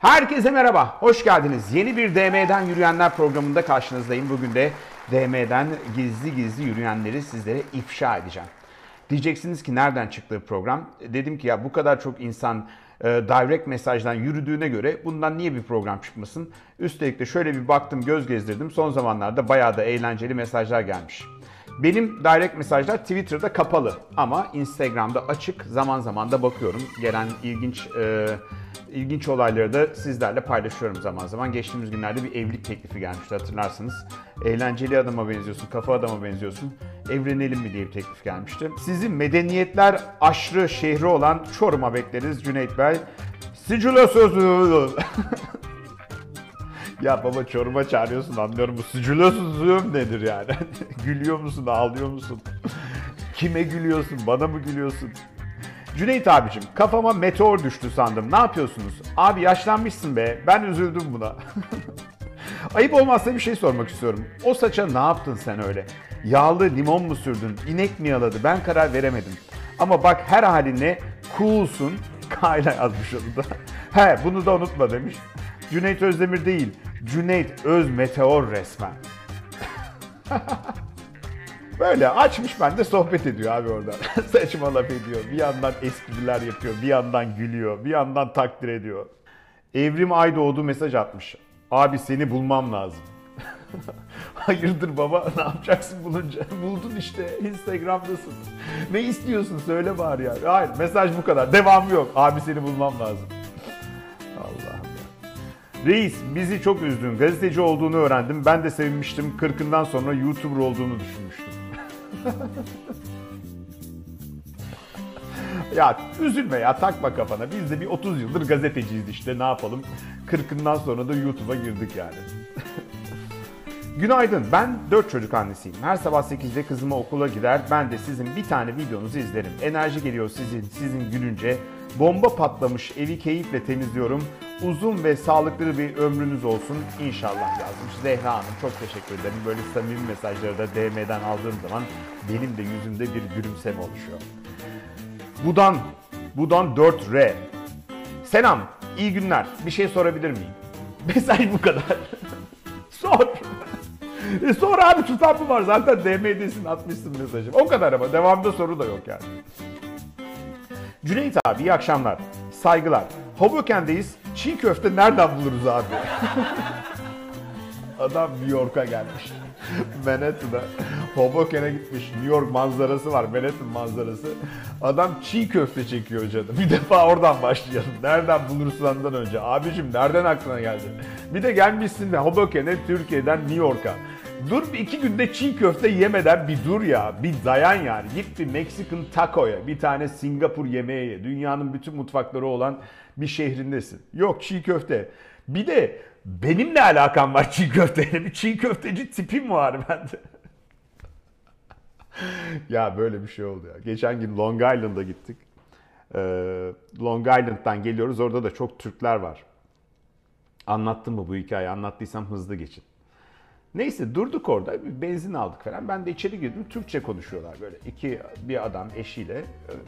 Herkese merhaba, hoş geldiniz. Yeni bir DM'den Yürüyenler programında karşınızdayım. Bugün de DM'den gizli gizli yürüyenleri sizlere ifşa edeceğim. Diyeceksiniz ki nereden çıktı program? Dedim ki ya bu kadar çok insan e, direct mesajdan yürüdüğüne göre bundan niye bir program çıkmasın? Üstelik de şöyle bir baktım, göz gezdirdim. Son zamanlarda bayağı da eğlenceli mesajlar gelmiş. Benim direct mesajlar Twitter'da kapalı ama Instagram'da açık. Zaman zaman da bakıyorum. Gelen ilginç e, ilginç olayları da sizlerle paylaşıyorum zaman zaman. Geçtiğimiz günlerde bir evlilik teklifi gelmişti hatırlarsınız. Eğlenceli adama benziyorsun, kafa adama benziyorsun. Evlenelim mi diye bir teklif gelmişti. Sizi medeniyetler aşrı şehri olan Çorum'a bekleriz Cüneyt Bey. Sicilo sözü. Ya baba Çorum'a çağırıyorsun anlıyorum bu sıcılıyorsun nedir yani? Gülüyor musun, ağlıyor musun? Kime gülüyorsun, bana mı gülüyorsun? Cüneyt abicim kafama meteor düştü sandım. Ne yapıyorsunuz? Abi yaşlanmışsın be. Ben üzüldüm buna. Ayıp olmazsa bir şey sormak istiyorum. O saça ne yaptın sen öyle? Yağlı limon mu sürdün? İnek mi yaladı? Ben karar veremedim. Ama bak her haline coolsun. Kayla yazmış onu da. He bunu da unutma demiş. Cüneyt Özdemir değil. Cüneyt Öz Meteor resmen. Böyle açmış ben de sohbet ediyor abi orada. Saçma laf ediyor. Bir yandan espriler yapıyor, bir yandan gülüyor, bir yandan takdir ediyor. Evrim Aydoğdu mesaj atmış. Abi seni bulmam lazım. Hayırdır baba ne yapacaksın bulunca? Buldun işte Instagram'dasın. Ne istiyorsun söyle bari ya. Hayır mesaj bu kadar. Devamı yok. Abi seni bulmam lazım. Allah'ım ya. Reis bizi çok üzdün. Gazeteci olduğunu öğrendim. Ben de sevinmiştim. Kırkından sonra YouTuber olduğunu düşünmüştüm. ya üzülme ya takma kafana. Biz de bir 30 yıldır gazeteciyiz işte ne yapalım. Kırkından sonra da YouTube'a girdik yani. Günaydın. Ben 4 çocuk annesiyim. Her sabah 8'de kızıma okula gider. Ben de sizin bir tane videonuzu izlerim. Enerji geliyor sizin, sizin gülünce. Bomba patlamış evi keyifle temizliyorum. Uzun ve sağlıklı bir ömrünüz olsun inşallah yazmış. Zehra Hanım çok teşekkür ederim. Böyle samimi mesajları da DM'den aldığım zaman benim de yüzümde bir gülümseme oluşuyor. Budan, Budan 4R. Selam, iyi günler. Bir şey sorabilir miyim? Mesaj bu kadar. Sor. E sor abi tutan mı var? Zaten DM'desin atmışsın mesajı. O kadar ama devamında soru da yok yani. Cüneyt abi iyi akşamlar. Saygılar. Hoboken'deyiz. Çiğ köfte nereden buluruz abi? Adam New York'a gelmiş. Manhattan'a. Hoboken'e gitmiş. New York manzarası var. Manhattan manzarası. Adam çiğ köfte çekiyor canım. Bir defa oradan başlayalım. Nereden bulursandan önce. Abicim nereden aklına geldi? Bir de gelmişsin de Hoboken'e Türkiye'den New York'a. Dur bir iki günde çiğ köfte yemeden bir dur ya. Bir dayan yani. Git bir Mexican taco'ya. Bir tane Singapur yemeği ye. Dünyanın bütün mutfakları olan bir şehrindesin. Yok çiğ köfte. Bir de benim ne alakam var çiğ köfteyle? Bir çiğ köfteci tipim var bende. ya böyle bir şey oldu ya. Geçen gün Long Island'a gittik. Ee, Long Island'dan geliyoruz. Orada da çok Türkler var. Anlattım mı bu hikayeyi? Anlattıysam hızlı geçin. Neyse durduk orada bir benzin aldık falan. Ben de içeri girdim. Türkçe konuşuyorlar böyle. iki bir adam eşiyle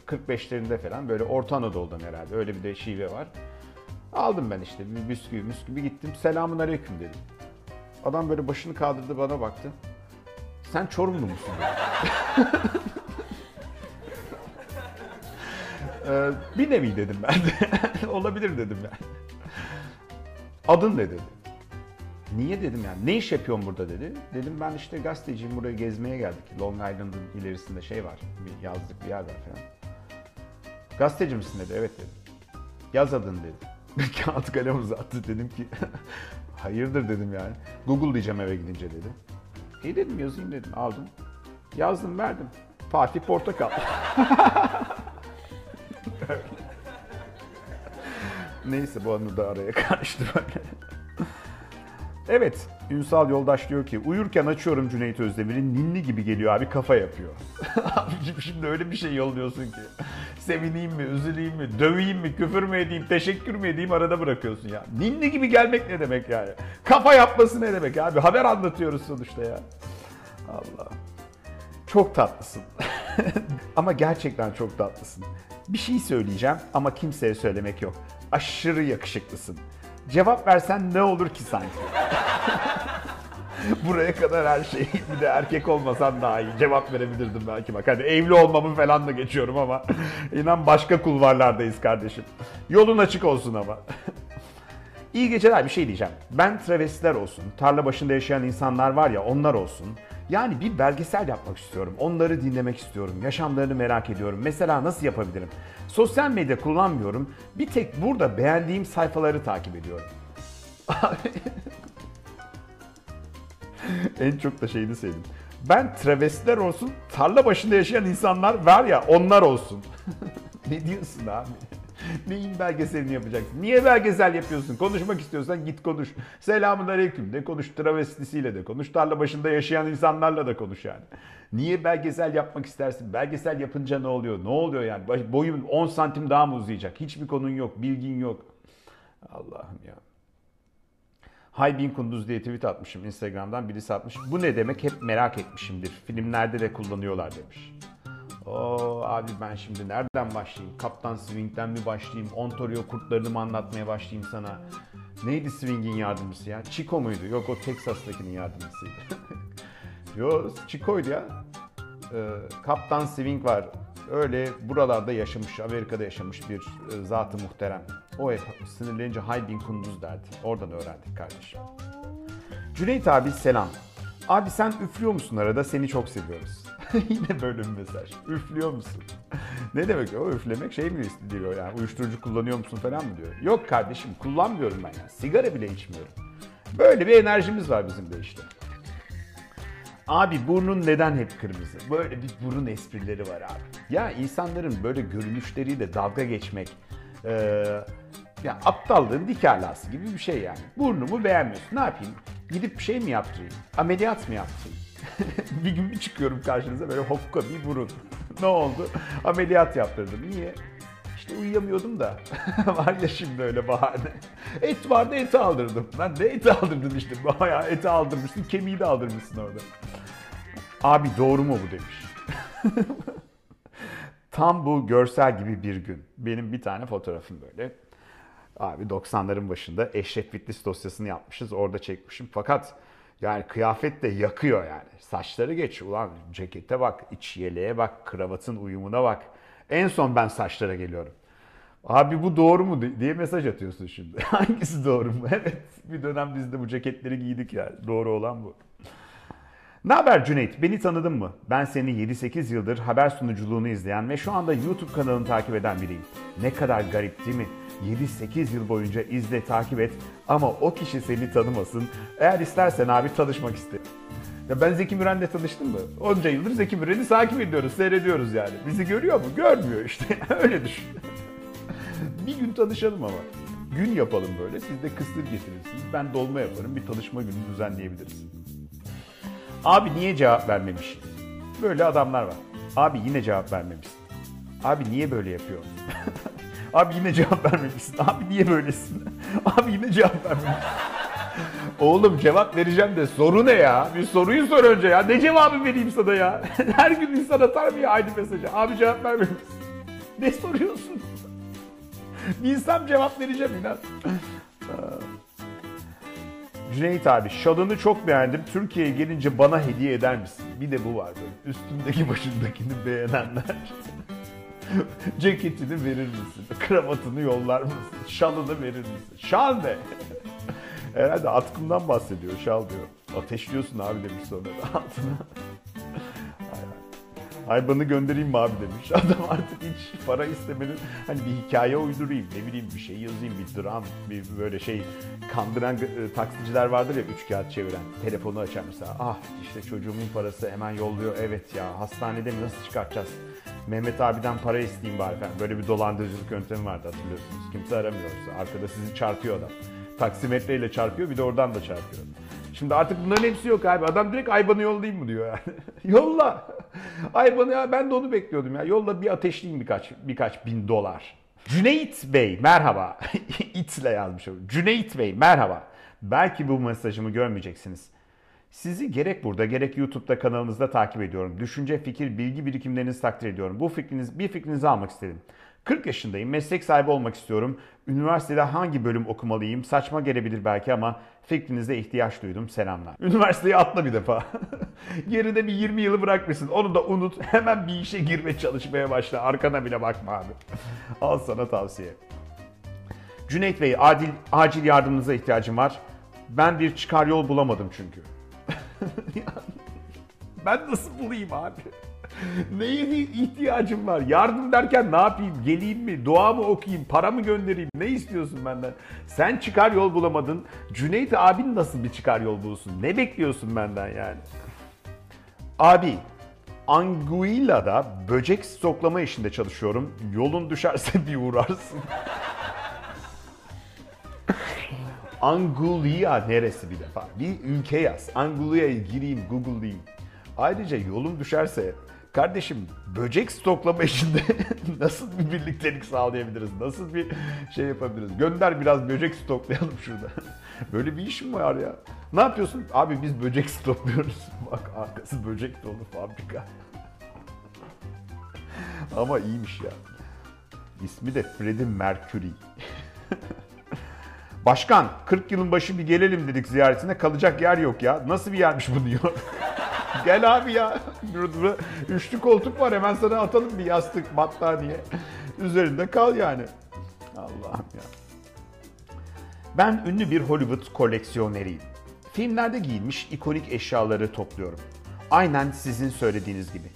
45'lerinde falan böyle Orta Anadolu'dan herhalde öyle bir de şive var. Aldım ben işte bir bisküvi bisküvi gittim. Selamun aleyküm dedim. Adam böyle başını kaldırdı bana baktı. Sen Çorumlu musun? ee, bir nevi dedim ben de. Olabilir dedim yani. Adın ne dedi. Niye dedim yani ne iş yapıyorsun burada dedi. Dedim ben işte gazeteciyim buraya gezmeye geldik. Long Island'ın ilerisinde şey var bir yazlık bir yer var falan. Gazeteci misin dedi evet dedim. Yaz adını dedi. Kağıt kalem uzattı dedim ki hayırdır dedim yani. Google diyeceğim eve gidince dedi. İyi dedim yazayım dedim aldım. Yazdım verdim. Fatih Portakal. Neyse bu anı da araya karıştı böyle. Evet, Ünsal Yoldaş diyor ki uyurken açıyorum Cüneyt Özdemir'in ninni gibi geliyor abi kafa yapıyor. Abicim şimdi öyle bir şey yolluyorsun ki. Sevineyim mi, üzüleyim mi, döveyim mi, küfür mü edeyim, teşekkür mü edeyim arada bırakıyorsun ya. Ninni gibi gelmek ne demek yani? Kafa yapması ne demek abi? Haber anlatıyoruz sonuçta ya. Allah. Çok tatlısın. ama gerçekten çok tatlısın. Bir şey söyleyeceğim ama kimseye söylemek yok. Aşırı yakışıklısın. Cevap versen ne olur ki sanki? Buraya kadar her şey. Bir de erkek olmasan daha iyi. Cevap verebilirdim belki bak. Hadi evli olmamı falan da geçiyorum ama. inan başka kulvarlardayız kardeşim. Yolun açık olsun ama. İyi geceler bir şey diyeceğim. Ben travestiler olsun, tarla başında yaşayan insanlar var ya onlar olsun. Yani bir belgesel yapmak istiyorum. Onları dinlemek istiyorum. Yaşamlarını merak ediyorum. Mesela nasıl yapabilirim? Sosyal medya kullanmıyorum. Bir tek burada beğendiğim sayfaları takip ediyorum. en çok da şeyini sevdim. Ben travestiler olsun, tarla başında yaşayan insanlar var ya onlar olsun. ne diyorsun abi? Neyin belgeselini yapacaksın? Niye belgesel yapıyorsun? Konuşmak istiyorsan git konuş. Selamun aleyküm de konuş. Travestisiyle de konuş. Tarla başında yaşayan insanlarla da konuş yani. Niye belgesel yapmak istersin? Belgesel yapınca ne oluyor? Ne oluyor yani? Boyun 10 santim daha mı uzayacak? Hiçbir konun yok, bilgin yok. Allah'ım ya. Hay Bin Kunduz diye tweet atmışım Instagram'dan. Birisi atmış. Bu ne demek? Hep merak etmişimdir. Filmlerde de kullanıyorlar demiş. Oo abi ben şimdi nereden başlayayım? Kaptan Swing'den mi başlayayım? Ontario kurtlarını mı anlatmaya başlayayım sana? Neydi Swing'in yardımcısı ya? Chico muydu? Yok o Texas'takinin yardımcısıydı. Yo Chico'ydu ya. Ee, Kaptan Swing var. Öyle buralarda yaşamış, Amerika'da yaşamış bir e, zatı muhterem. O hep sinirlenince Haybin Kunduz derdi. Oradan öğrendik kardeşim. Cüneyt abi selam. Abi sen üflüyor musun arada? Seni çok seviyoruz. Yine böyle bir mesaj. Üflüyor musun? ne demek o üflemek şey mi diyor yani uyuşturucu kullanıyor musun falan mı diyor. Yok kardeşim kullanmıyorum ben ya. Sigara bile içmiyorum. Böyle bir enerjimiz var bizim de işte. Abi burnun neden hep kırmızı? Böyle bir burun esprileri var abi. Ya insanların böyle görünüşleriyle dalga geçmek, e, ya aptallığın dik gibi bir şey yani. Burnumu beğenmiyorsun. Ne yapayım? Gidip bir şey mi yaptırayım? Ameliyat mı yaptırayım? bir gün bir çıkıyorum karşınıza böyle hokka bir burun. ne oldu? Ameliyat yaptırdım. Niye? İşte uyuyamıyordum da. var ya şimdi öyle bahane. Et vardı eti aldırdım. Ben de eti aldırdım işte. Bayağı eti aldırmışsın, kemiği de aldırmışsın orada. Abi doğru mu bu demiş. Tam bu görsel gibi bir gün. Benim bir tane fotoğrafım böyle. Abi 90'ların başında Eşref Fitness dosyasını yapmışız. Orada çekmişim. Fakat yani kıyafet de yakıyor yani. Saçları geç. Ulan cekete bak, iç yeleğe bak, kravatın uyumuna bak. En son ben saçlara geliyorum. Abi bu doğru mu diye mesaj atıyorsun şimdi. Hangisi doğru mu? Evet bir dönem biz de bu ceketleri giydik yani. Doğru olan bu. Ne haber Cüneyt? Beni tanıdın mı? Ben seni 7-8 yıldır haber sunuculuğunu izleyen ve şu anda YouTube kanalını takip eden biriyim. Ne kadar garip değil mi? 7-8 yıl boyunca izle, takip et ama o kişi seni tanımasın. Eğer istersen abi tanışmak isterim. Ya ben Zeki Müren'le tanıştım mı? Onca yıldır Zeki Müren'i takip ediyoruz, seyrediyoruz yani. Bizi görüyor mu? Görmüyor işte. Öyle düşün. bir gün tanışalım ama. Gün yapalım böyle. Siz de kısır getirirsiniz. Ben dolma yaparım. Bir tanışma günü düzenleyebiliriz. Abi niye cevap vermemiş? Böyle adamlar var. Abi yine cevap vermemiş. Abi niye böyle yapıyor? Abi yine cevap vermemişsin. Abi niye böylesin? Abi yine cevap vermemişsin. Oğlum cevap vereceğim de soru ne ya? Bir soruyu sor önce ya. Ne cevabı vereyim sana ya? Her gün insan atar mı ya aynı mesajı? Abi cevap vermemişsin. Ne soruyorsun? İnsan cevap vereceğim inan. Cüneyt abi şalını çok beğendim. Türkiye'ye gelince bana hediye eder misin? Bir de bu var böyle. Üstündeki başındakini beğenenler. Ceketini verir misin? Kravatını yollar mısın? Şalını verir misin? Şal ne? Herhalde atkımdan bahsediyor. Şal diyor. Ateşliyorsun abi demiş sonra da altına. Ayban'ı göndereyim mi abi demiş. Adam artık hiç para istemenin hani bir hikaye uydurayım ne bileyim bir şey yazayım bir dram bir böyle şey kandıran e, taksiciler vardır ya üç kağıt çeviren telefonu açar mesela ah işte çocuğumun parası hemen yolluyor evet ya hastanede mi nasıl çıkartacağız Mehmet abiden para isteyeyim bari falan. Böyle bir dolandırıcılık yöntemi vardı hatırlıyorsunuz. Kimse aramıyorsa. Arkada sizi çarpıyor adam. Taksimetreyle çarpıyor bir de oradan da çarpıyor. Şimdi artık bunların hepsi yok abi. Adam direkt Ayban'ı yollayayım mı diyor yani. Yolla. Ayban'ı ya ben de onu bekliyordum ya. Yolla bir ateşleyeyim birkaç birkaç bin dolar. Cüneyt Bey merhaba. İtle yazmış. Cüneyt Bey merhaba. Belki bu mesajımı görmeyeceksiniz. Sizi gerek burada gerek YouTube'da kanalınızda takip ediyorum. Düşünce, fikir, bilgi birikimlerinizi takdir ediyorum. Bu fikriniz, bir fikrinizi almak istedim. 40 yaşındayım, meslek sahibi olmak istiyorum. Üniversitede hangi bölüm okumalıyım? Saçma gelebilir belki ama fikrinize ihtiyaç duydum. Selamlar. Üniversiteyi atla bir defa. Geride bir 20 yılı bırakmışsın. Onu da unut. Hemen bir işe girme çalışmaya başla. Arkana bile bakma abi. Al sana tavsiye. Cüneyt Bey, adil, acil yardımınıza ihtiyacım var. Ben bir çıkar yol bulamadım çünkü. ben nasıl bulayım abi? Neye ihtiyacım var? Yardım derken ne yapayım? Geleyim mi? Dua mı okuyayım? Para mı göndereyim? Ne istiyorsun benden? Sen çıkar yol bulamadın. Cüneyt abin nasıl bir çıkar yol bulsun? Ne bekliyorsun benden yani? Abi, Anguilla'da böcek stoklama işinde çalışıyorum. Yolun düşerse bir uğrarsın. Anguilla neresi bir defa? Bir ülke yaz. Angullia'yı gireyim, Google'layayım. Ayrıca yolum düşerse kardeşim böcek stoklama işinde nasıl bir birliktelik sağlayabiliriz? Nasıl bir şey yapabiliriz? Gönder biraz böcek stoklayalım şurada. Böyle bir iş mi var ya? Ne yapıyorsun? Abi biz böcek stokluyoruz. Bak arkası böcek dolu fabrika. Ama iyiymiş ya. İsmi de Freddie Mercury. Başkan 40 yılın başı bir gelelim dedik ziyaretine kalacak yer yok ya. Nasıl bir yermiş bu diyor. Gel abi ya. Üçlü koltuk var hemen sana atalım bir yastık battaniye. Üzerinde kal yani. Allah'ım ya. Ben ünlü bir Hollywood koleksiyoneriyim. Filmlerde giyilmiş ikonik eşyaları topluyorum. Aynen sizin söylediğiniz gibi.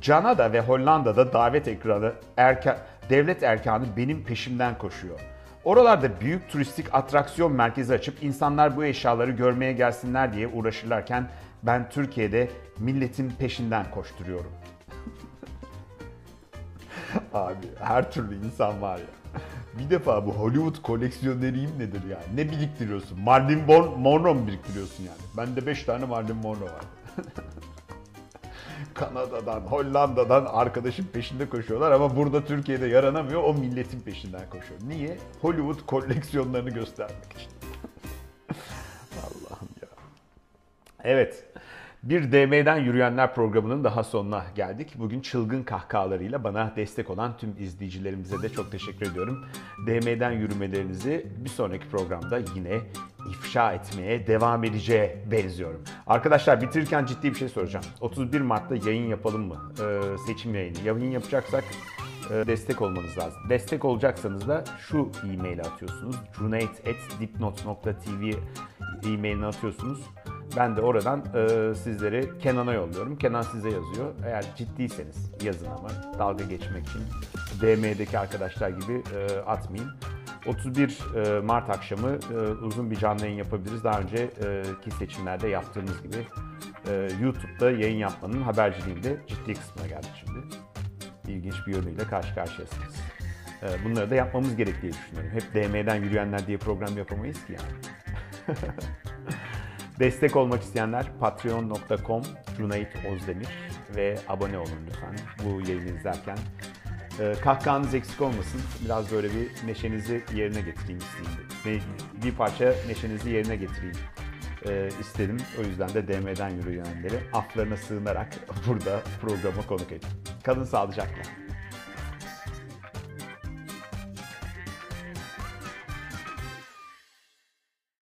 Canada ve Hollanda'da davet ekranı erke, devlet erkanı benim peşimden koşuyor. Oralarda büyük turistik atraksiyon merkezi açıp insanlar bu eşyaları görmeye gelsinler diye uğraşırlarken ben Türkiye'de milletin peşinden koşturuyorum. Abi her türlü insan var ya. Bir defa bu Hollywood koleksiyoneriyim nedir yani? Ne biriktiriyorsun? Marilyn Monroe mu biriktiriyorsun yani? Bende 5 tane Marilyn Monroe var. Kanada'dan, Hollanda'dan arkadaşın peşinde koşuyorlar ama burada Türkiye'de yaranamıyor. O milletin peşinden koşuyor. Niye? Hollywood koleksiyonlarını göstermek için. Allah'ım ya. Evet. Bir DM'den Yürüyenler programının daha sonuna geldik. Bugün çılgın kahkahalarıyla bana destek olan tüm izleyicilerimize de çok teşekkür ediyorum. DM'den yürümelerinizi bir sonraki programda yine ifşa etmeye devam edeceğe benziyorum. Arkadaşlar bitirirken ciddi bir şey soracağım. 31 Mart'ta yayın yapalım mı? Ee, seçim yayını. Yayın yapacaksak e, destek olmanız lazım. Destek olacaksanız da şu e-maili atıyorsunuz. cuneyt.dipnot.tv e-mailini atıyorsunuz. Ben de oradan e, sizleri Kenan'a yolluyorum. Kenan size yazıyor. Eğer ciddiyseniz yazın ama dalga geçmek için DM'deki arkadaşlar gibi e, atmayın. 31 e, Mart akşamı e, uzun bir canlı yayın yapabiliriz. Daha önceki seçimlerde yaptığımız gibi e, YouTube'da yayın yapmanın haberciliğinde ciddi kısmına geldik şimdi. İlginç bir yönüyle karşı karşıyasınız. Bunları da yapmamız gerek diye düşünüyorum. Hep DM'den yürüyenler diye program yapamayız ki yani. Destek olmak isteyenler patreon.com Cuneyt Ozdemir ve abone olun lütfen bu yayını izlerken. Ee, kahkahanız eksik olmasın. Biraz böyle bir neşenizi yerine getireyim istedim. Bir parça neşenizi yerine getireyim e, istedim. O yüzden de DM'den yürüyenleri aflarına sığınarak burada programa konuk ettim. Kalın sağlıcakla.